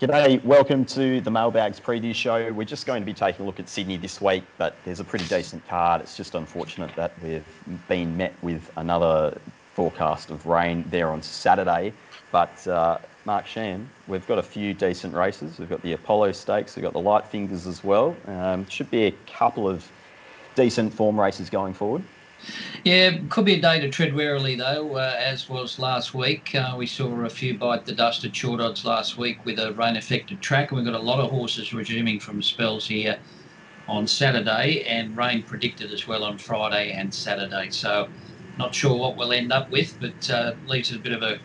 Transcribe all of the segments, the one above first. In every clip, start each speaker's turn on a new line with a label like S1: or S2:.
S1: G'day, welcome to the Mailbags preview show. We're just going to be taking a look at Sydney this week, but there's a pretty decent card. It's just unfortunate that we've been met with another forecast of rain there on Saturday. But uh, Mark Shan, we've got a few decent races. We've got the Apollo Stakes, we've got the Light Fingers as well. Um, should be a couple of decent form races going forward.
S2: Yeah, could be a day to tread warily though, uh, as was last week. Uh, we saw a few bite the dust at short odds last week with a rain affected track, and we've got a lot of horses resuming from spells here on Saturday, and rain predicted as well on Friday and Saturday. So, not sure what we'll end up with, but uh, leaves a bit of a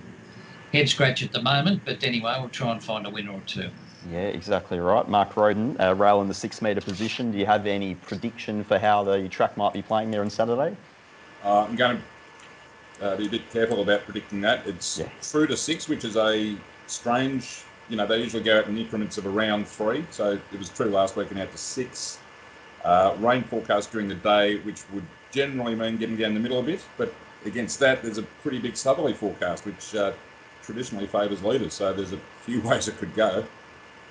S2: head scratch at the moment. But anyway, we'll try and find a winner or two.
S1: Yeah, exactly right. Mark Roden, uh, rail in the six metre position. Do you have any prediction for how the track might be playing there on Saturday?
S3: Uh, I'm going to uh, be a bit careful about predicting that. It's yeah. through to six, which is a strange, you know, they usually go out in increments of around three. So it was true last week and out to six. Uh, rain forecast during the day, which would generally mean getting down the middle a bit. But against that, there's a pretty big southerly forecast, which uh, traditionally favours leaders. So there's a few ways it could go.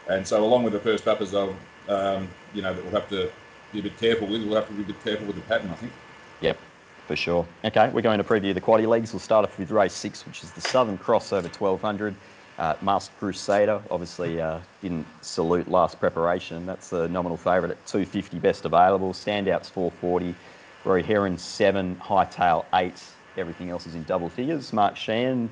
S3: And so, along with the first uppers, of, um, you know, that we'll have to be a bit careful with. We'll have to be a bit careful with the pattern, I think.
S1: Yep, for sure. Okay, we're going to preview the quaddy legs. We'll start off with race six, which is the Southern Cross over 1200. Uh, Masked Crusader obviously uh, didn't salute last preparation. That's the nominal favourite at 250 best available. Standouts 440. Roy Heron 7, Hightail 8. Everything else is in double figures. Mark Shan,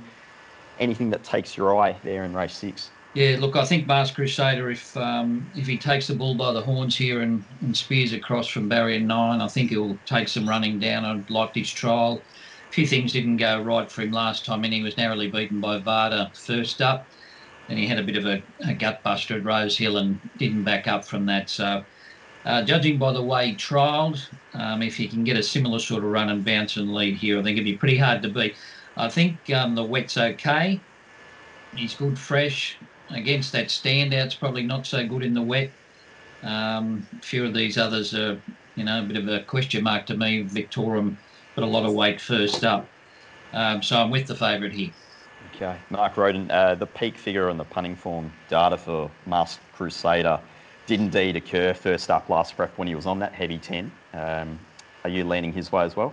S1: anything that takes your eye there in race six?
S2: Yeah, look, I think Masked Crusader, if um, if he takes the bull by the horns here and, and spears across from barrier nine, I think he'll take some running down. I liked his trial. A few things didn't go right for him last time, and he was narrowly beaten by Vada first up. And he had a bit of a, a gut buster at Rose Hill and didn't back up from that. So, uh, judging by the way he trialled, um, if he can get a similar sort of run and bounce and lead here, I think it'd be pretty hard to beat. I think um, the wet's okay. He's good fresh against that standout's probably not so good in the wet. Um, a few of these others are, you know, a bit of a question mark to me. Victorum got a lot of weight first up. Um, so I'm with the favourite here.
S1: Okay, Mark Roden, uh, the peak figure on the punting form data for Masked Crusader did indeed occur first up last prep when he was on that heavy 10. Um, are you leaning his way as well?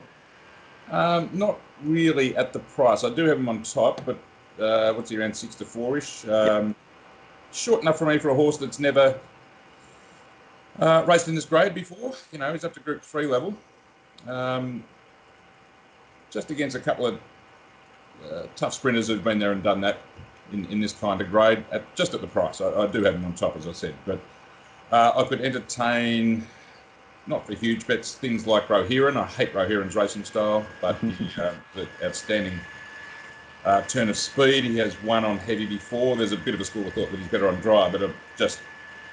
S3: Um, not really at the price. I do have him on top, but uh, what's he around six to four ish? Um, yep short enough for me for a horse that's never uh, raced in this grade before. You know, he's up to Group Three level. Um, just against a couple of uh, tough sprinters who've been there and done that in, in this kind of grade, at, just at the price. I, I do have him on top, as I said, but uh, I could entertain not for huge bets things like Rohiran. I hate Rohiran's racing style, but uh, outstanding uh, turn of speed. He has one on heavy before. There's a bit of a school of thought that he's better on dry, but just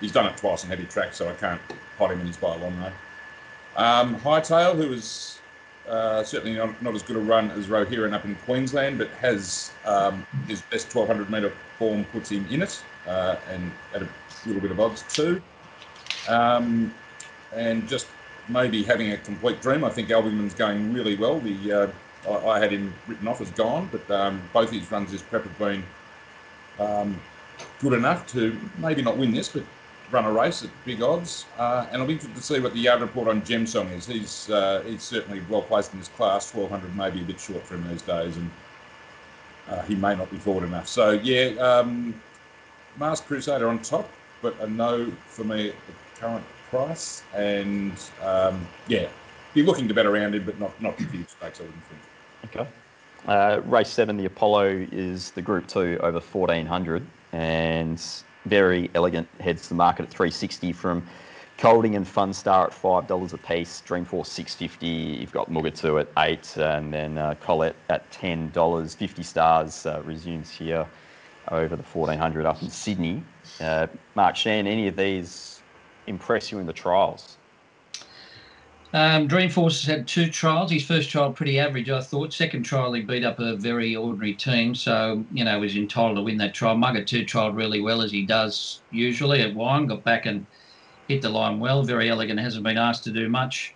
S3: he's done it twice on heavy track, so I can't pot him in his by a long way. Um, Hightail, who is uh, certainly not, not, as good a run as Rohiran up in Queensland, but has um, his best 1200 metre form puts him in it, uh, and at a little bit of odds too. Um, and just maybe having a complete dream. I think Albuman's going really well. The uh, I, I had him written off as gone, but um, both his runs this prep have been um, good enough to maybe not win this, but run a race at big odds. Uh, and I'll be interested to see what the yard report on Gem Song is. He's uh, he's certainly well placed in his class. 1200 may be a bit short for him these days, and uh, he may not be forward enough. So yeah, um, Masked Crusader on top, but a no for me at the current price. And um, yeah, be looking to bet around him, but not not huge stakes. I wouldn't think.
S1: Okay. Uh, race seven, the Apollo is the Group Two over 1400, and very elegant heads the market at 360 from Kolding and Funstar at five dollars a piece. Dreamforce 650. You've got Mugatu at eight, and then uh, Colette at ten dollars. 50 stars uh, resumes here over the 1400 up in Sydney. Uh, Mark Shan, any of these impress you in the trials?
S2: Um, Dreamforce has had two trials. His first trial pretty average, I thought. Second trial he beat up a very ordinary team, so you know was entitled to win that trial. Mugatu trialled really well as he does usually at Wyong. Got back and hit the line well. Very elegant. Hasn't been asked to do much.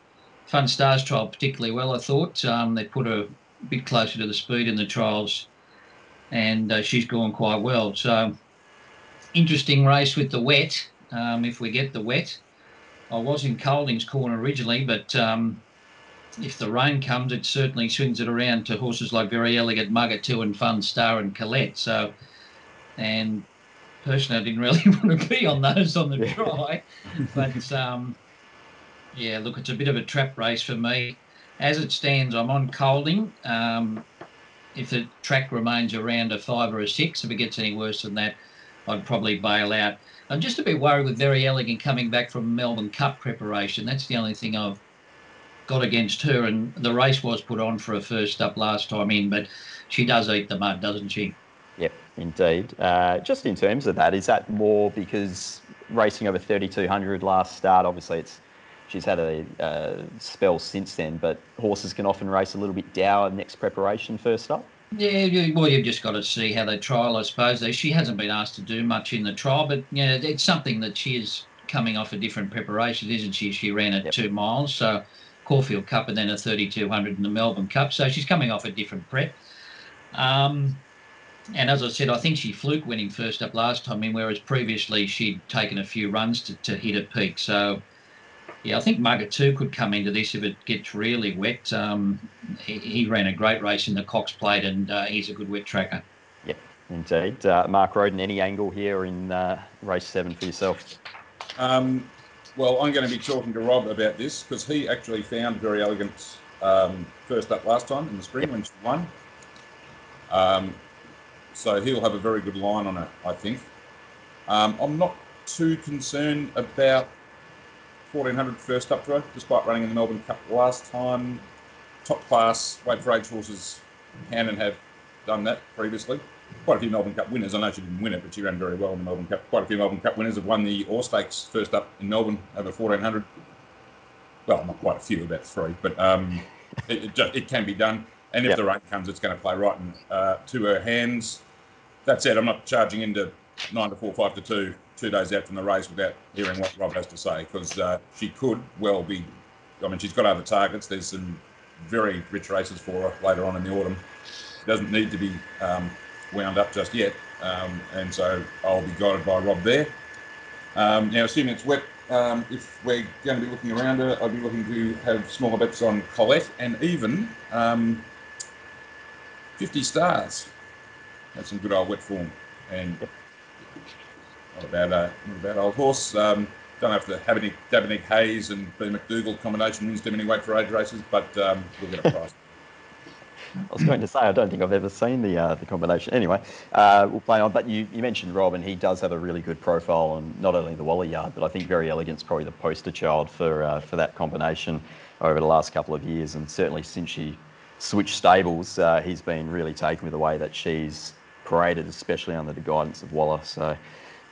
S2: Funstar's trial particularly well, I thought. Um, they put her a bit closer to the speed in the trials, and uh, she's gone quite well. So interesting race with the wet. Um, if we get the wet, I was in Kolding's corner originally, but um, if the rain comes, it certainly swings it around to horses like Very Elegant, Mugatu, and Funstar and Colette. So, and personally, I didn't really want to be on those on the dry, but um, yeah, look, it's a bit of a trap race for me. As it stands, I'm on Colding. Um, if the track remains around a five or a six, if it gets any worse than that, I'd probably bail out. I'm just a bit worried with Very Elegant coming back from Melbourne Cup preparation. That's the only thing I've got against her. And the race was put on for a first up last time in, but she does eat the mud, doesn't she?
S1: Yep, indeed. Uh, just in terms of that, is that more because racing over 3200 last start? Obviously, it's she's had a uh, spell since then, but horses can often race a little bit dour next preparation first up.
S2: Yeah, well, you've just got to see how they trial, I suppose. She hasn't been asked to do much in the trial, but yeah, it's something that she is coming off a different preparation, isn't she? She ran at yep. two miles, so Caulfield Cup and then a 3200 in the Melbourne Cup, so she's coming off a different prep. Um, and as I said, I think she fluke winning first up last time in, whereas previously she'd taken a few runs to, to hit a peak. So yeah, I think Mugatu could come into this if it gets really wet. Um, he, he, ran a great race in the Cox Plate, and uh, he's a good wet tracker.
S1: Yep, indeed. Uh, Mark Roden, any angle here in uh, race seven for yourself?
S3: Um, well, I'm going to be talking to Rob about this because he actually found Very Elegant um, first up last time in the spring when she won. Um, so he'll have a very good line on it, I think. Um, I'm not too concerned about 1400 first up throw, despite running in the Melbourne Cup last time. Top class weight for age horses can and have done that previously. Quite a few Melbourne Cup winners. I know she didn't win it, but she ran very well in the Melbourne Cup. Quite a few Melbourne Cup winners have won the Orr Stakes first up in Melbourne over 1400. Well, not quite a few, about three, but um, it, it, just, it, can be done. And if yep. the rain comes, it's going to play right in, uh, to her hands. That said, I'm not charging into nine to four, five to two two days out from the race without hearing what Rob has to say because uh, she could well be. I mean, she's got other targets. There's some very rich races for her later on in the autumn. Doesn't need to be um, wound up just yet, um, and so I'll be guided by Rob there. Um, now, assuming it's wet, um, if we're going to be looking around her, I'd be looking to have smaller bets on Colette and even um, 50 stars. That's some good old wet form. And not a uh, not a bad old horse. Um, don't have to have any Dabney Hayes and B McDougall combination wins too many weight for age races, but um, we'll get a price.
S1: I was going to say I don't think I've ever seen the uh, the combination. Anyway, uh, we'll play on. But you, you mentioned Rob, and he does have a really good profile on not only the Waller Yard, but I think Very Elegant's probably the poster child for uh, for that combination over the last couple of years, and certainly since she switched stables, uh, he's been really taken with the way that she's paraded, especially under the guidance of Waller. So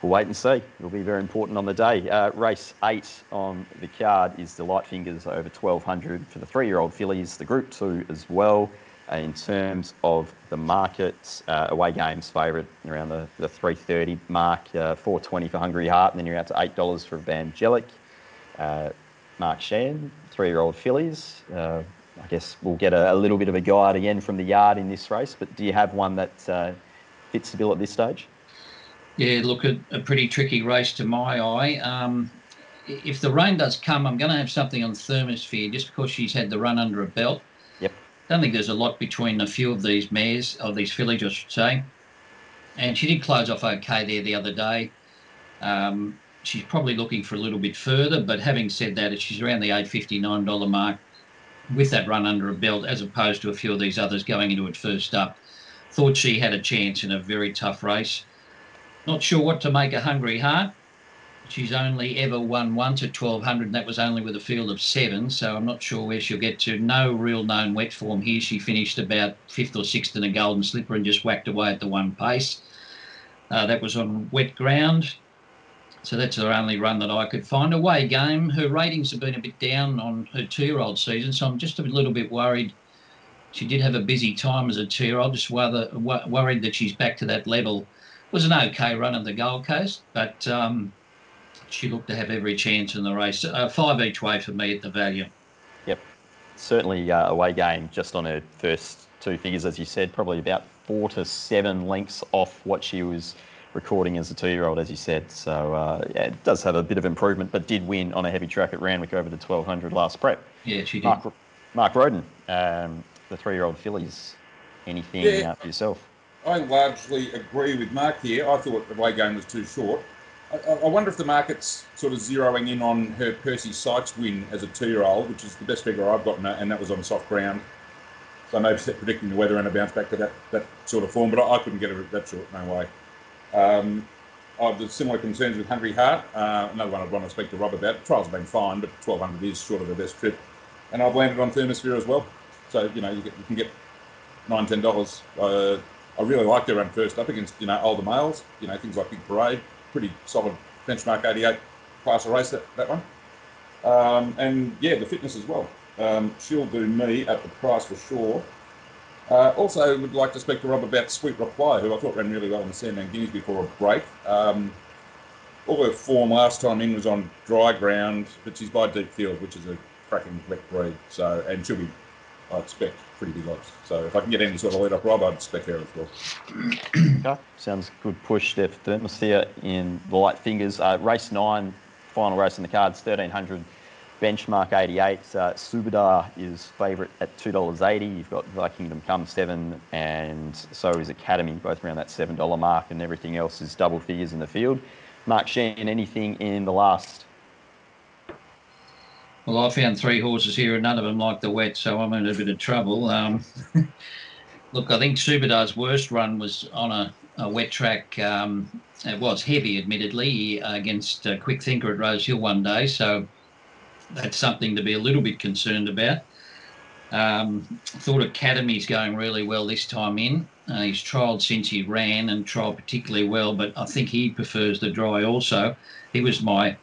S1: we'll wait and see. It'll be very important on the day. Uh, race eight on the card is the Light Fingers over 1200 for the three-year-old fillies, the Group Two as well. Uh, in terms of the markets, uh, away games favourite around the, the 330 mark, uh, 420 for Hungry Heart, and then you're out to eight dollars for Evangelic. Uh, Mark Shan, three-year-old fillies. Uh, I guess we'll get a, a, little bit of a guide again from the yard in this race. But do you have one that fits the bill at this stage?
S2: Yeah, look, a, a pretty tricky race to my eye. Um, if the rain does come, I'm going to have something on Thermosphere just because she's had the run under a belt.
S1: Yep.
S2: I don't think there's a lot between a few of these mares, of these fillies, I should say. And she did close off okay there the other day. Um, she's probably looking for a little bit further, but having said that, if she's around the $859 mark with that run under a belt, as opposed to a few of these others going into it first up. Thought she had a chance in a very tough race. Not sure what to make of Hungry Heart. She's only ever won once at 1200, and that was only with a field of seven, so I'm not sure where she'll get to. No real known wet form here. She finished about fifth or sixth in a golden slipper and just whacked away at the one pace. Uh, that was on wet ground. So that's her only run that I could find. Away game, her ratings have been a bit down on her two year old season, so I'm just a little bit worried. She did have a busy time as a two year old, just rather worried that she's back to that level was an okay run on the Gold Coast, but um, she looked to have every chance in the race. Uh, five each way for me at the value.
S1: Yep, certainly uh, away game just on her first two figures, as you said, probably about four to seven lengths off what she was recording as a two-year-old, as you said. So uh, yeah, it does have a bit of improvement, but did win on a heavy track at Randwick over the 1200 last prep.
S2: Yeah, she did.
S1: Mark, Mark Roden, um, the three-year-old fillies. Anything
S3: Yeah.
S1: uh, for yourself?
S3: I largely agree with Mark here. I thought the way game was too short. I, I I wonder if the market's sort of zeroing in on her Percy Sykes win as a two-year-old, which is the best figure I've gotten, and that was on soft ground. So maybe they're predicting the weather and a bounce back to that, that sort of form, but I, I couldn't get it that short, no way. Um, I've got similar concerns with Hungry Heart. Uh, another one I'd want to speak to Rob about. Trials have been fine, but 1200 is short of the best trip. And I've landed on Thermosphere as well. So, you know, you, get, you can get nine, ten dollars. Uh, I really like their run first up against, you know, older males, you know, things like Big Parade, pretty solid benchmark 88 class of race, that, that one. Um, and yeah, the fitness as well. Um, she'll do me at the price for sure. Uh, also, would like to speak to Rob about Sweet Reply, who I thought ran really well in the Sandown Guineas before a break. Um, all her form last time in was on dry ground, but she's by Deep Field, which is a cracking wet breed. So, and she'll be, I expect, pretty big odds. So, if I can get any sort of lead off Rob, I'd expect her as well.
S1: Okay. Sounds good push there for Thermosphere in the light fingers. Uh, race nine, final race in the cards, 1300 benchmark 88. Uh, is favourite at $2.80. You've got Vikingdom Come 7 and so is Academy, both around that $7 mark, and everything else is double figures in the field. Mark Sheen, anything in the last?
S2: Well, I found three horses here, and none of them like the wet, so I'm in a bit of trouble. Um, look, I think Subadar's worst run was on a, a wet track. Um, it was heavy, admittedly, against uh, Quick Thinker at Rose Hill one day, so that's something to be a little bit concerned about. Um, thought Academy's going really well this time in. Uh, he's trialled since he ran and trialled particularly well, but I think he prefers the dry also. He was my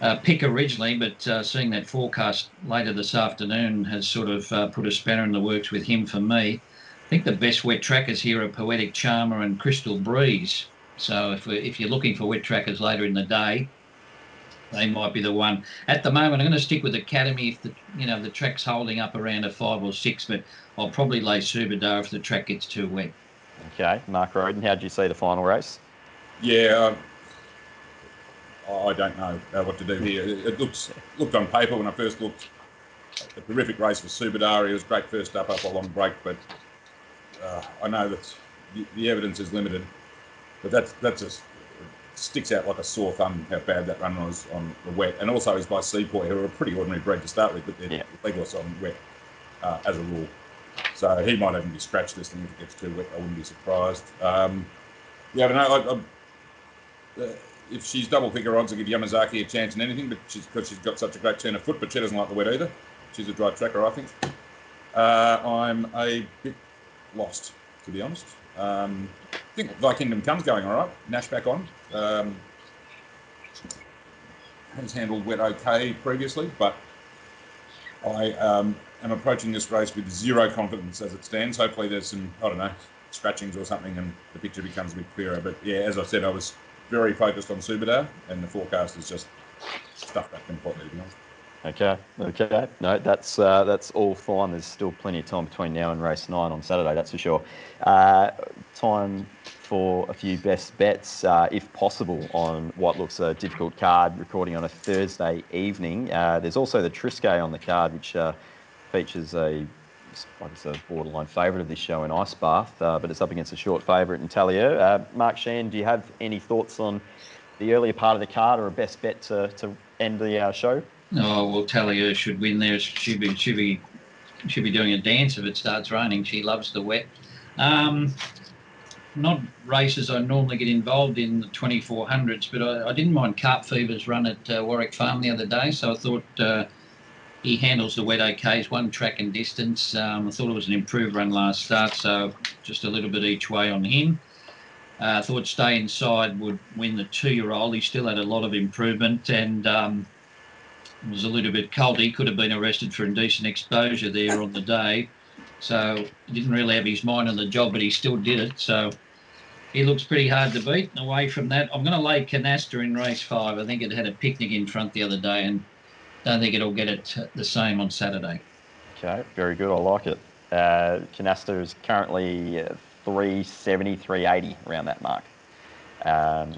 S2: uh, pick originally, but uh, seeing that forecast later this afternoon has sort of uh, put a spanner in the works with him for me. I think the best wet trackers here are Poetic Charmer and Crystal Breeze. So if, we if you're looking for wet trackers later in the day, they might be the one. At the moment, I'm going to stick with Academy if the you know the track's holding up around a five or six, but I'll probably lay Subadar if the track gets too wet.
S1: Okay, Mark Roden, how did you see the final race?
S3: Yeah, um, I don't know uh, what to do here. It, looks looked on paper when I first looked. A terrific race for Subadar. It was great first up up a long break, but uh, I know that the, the evidence is limited. But that's that's just sticks out like a sore thumb how bad that run was on the wet, and also is by Sepoy, who are a pretty ordinary breed to start with, but they're
S1: Yeah.
S3: legless on wet uh, as a rule. So he might even be scratched this thing if it gets too wet. I wouldn't be surprised. Um, yeah, but no, I, I, uh, if she's double figure odds, I give Yamazaki a chance in anything, but she's because she's got such a great turn of foot, but she doesn't like the wet either. She's a dry tracker, I think. Uh, I'm a bit lost, to be honest. Um, I think Vikingdom Comes going all right. Nash back on. Um, has handled wet okay previously, but I um, am approaching this race with zero confidence as it stands. Hopefully, there's some, I don't know, scratchings or something and the picture becomes a bit clearer. But yeah, as I said, I was very focused on Subadar, and the forecast is just stuffed that completely, to be.
S1: Okay, okay. No, that's uh, that's all fine. There's still plenty of time between now and race nine on Saturday, that's for sure. Uh, time for a few best bets, uh, if possible, on what looks a difficult card, recording on a Thursday evening. Uh, there's also the Tristarc on the card, which uh, features a, like I said, borderline favourite of this show in Ice Bath, uh, but it's up against a short favourite in Talier. Uh, Mark Shan, do you have any thoughts on the earlier part of the card or a best bet to, to end the uh, show?
S2: Oh well, Talia should win there. She'd be she'd be she'd be doing a dance if it starts raining. She loves the wet. Um, not races I normally get involved in the 2400s, but I, I didn't mind Carp Fever's run at uh, Warwick Farm the other day, so I thought uh, he handles the wet. He's one track and distance. Um, I thought it was an improved run last start, so just a little bit each way on him. Uh, thought Stay Inside would win the two-year-old. He still had a lot of improvement and. Um, was a little bit cold. He could have been arrested for indecent exposure there on the day. So he didn't really have his mind on the job, but he still did it. So he looks pretty hard to beat. And away from that, I'm going to lay Canasta in race five. I think it had a picnic in front the other day and don't think it'll get it the same on Saturday.
S1: Okay, very good. I like it. Uh, Canasta is currently uh, 370, 380 around that mark. Um,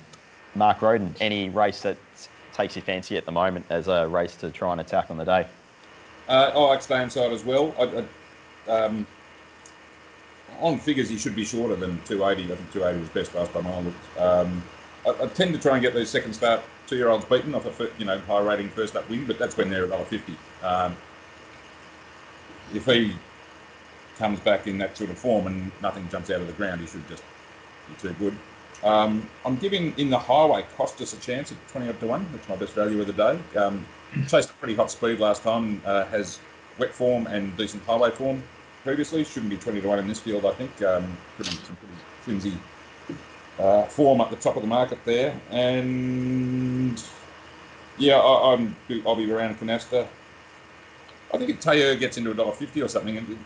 S1: Mark Roden, any race that takes your fancy at the moment as a race to try and attack on the day?
S3: Uh, I like stay inside as well. I, I, um, on figures, he should be shorter than 280. I think 280 was best last time I looked. Um, I, I, tend to try and get those second start two-year-olds beaten off a you know high rating first up win, but that's when they're $1.50. Um, if he comes back in that sort of form and nothing jumps out of the ground, he should just be too good. Um, I'm giving in the highway Costas a chance at 20 up to 1. That's my best value of the day. Um, chased a pretty hot speed last time, uh, has wet form and decent highway form previously. Shouldn't be 20 to 1 in this field, I think. Um, pretty, some pretty flimsy uh, form at the top of the market there. And yeah, I, am I'll be around Canasta. I think if Taylor gets into a dollar fifty or something, and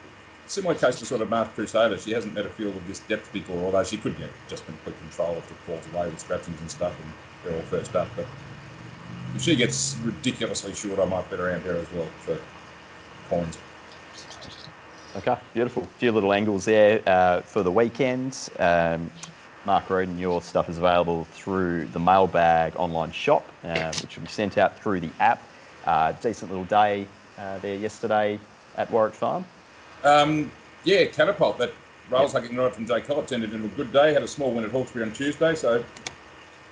S3: similar case to sort of Masked Crusader, she hasn't met a field of this depth before, although she could get just been complete control if it falls away with scratchings and stuff and they're all first up. But if she gets ridiculously short, I might bet around her as well for coins.
S1: Okay, beautiful. A few little angles there uh, for the weekend. Um, Mark Roden, your stuff is available through the mailbag online shop, uh, which will be sent out through the app. Uh, decent little day uh, there yesterday at Warwick Farm.
S3: Um, yeah, catapult. That rails yep. hugging ride from Jay Collett turned into a good day. Had a small win at Hawkesbury on Tuesday, so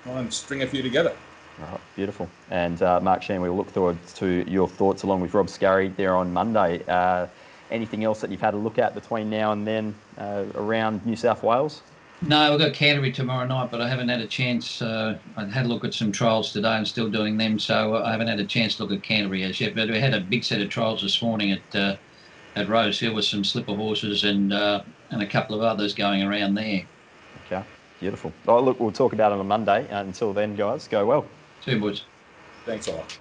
S3: try and string a few together.
S1: Right, beautiful. And uh, Mark Sheen, we'll look forward to your thoughts along with Rob Scurry there on Monday. Uh, anything else that you've had a look at between now and then uh, around New South Wales?
S2: No, we've got Canterbury tomorrow night, but I haven't had a chance. Uh, I had a look at some trials today and still doing them, so I haven't had a chance to look at Canterbury as yet. But we had a big set of trials this morning at uh, at Rose Hill with some slipper horses and uh, and a couple of others going around there.
S1: Okay, beautiful. Oh, look, we'll talk about it on Monday. Until then, guys, go well.
S2: Two boys.
S3: Thanks a lot.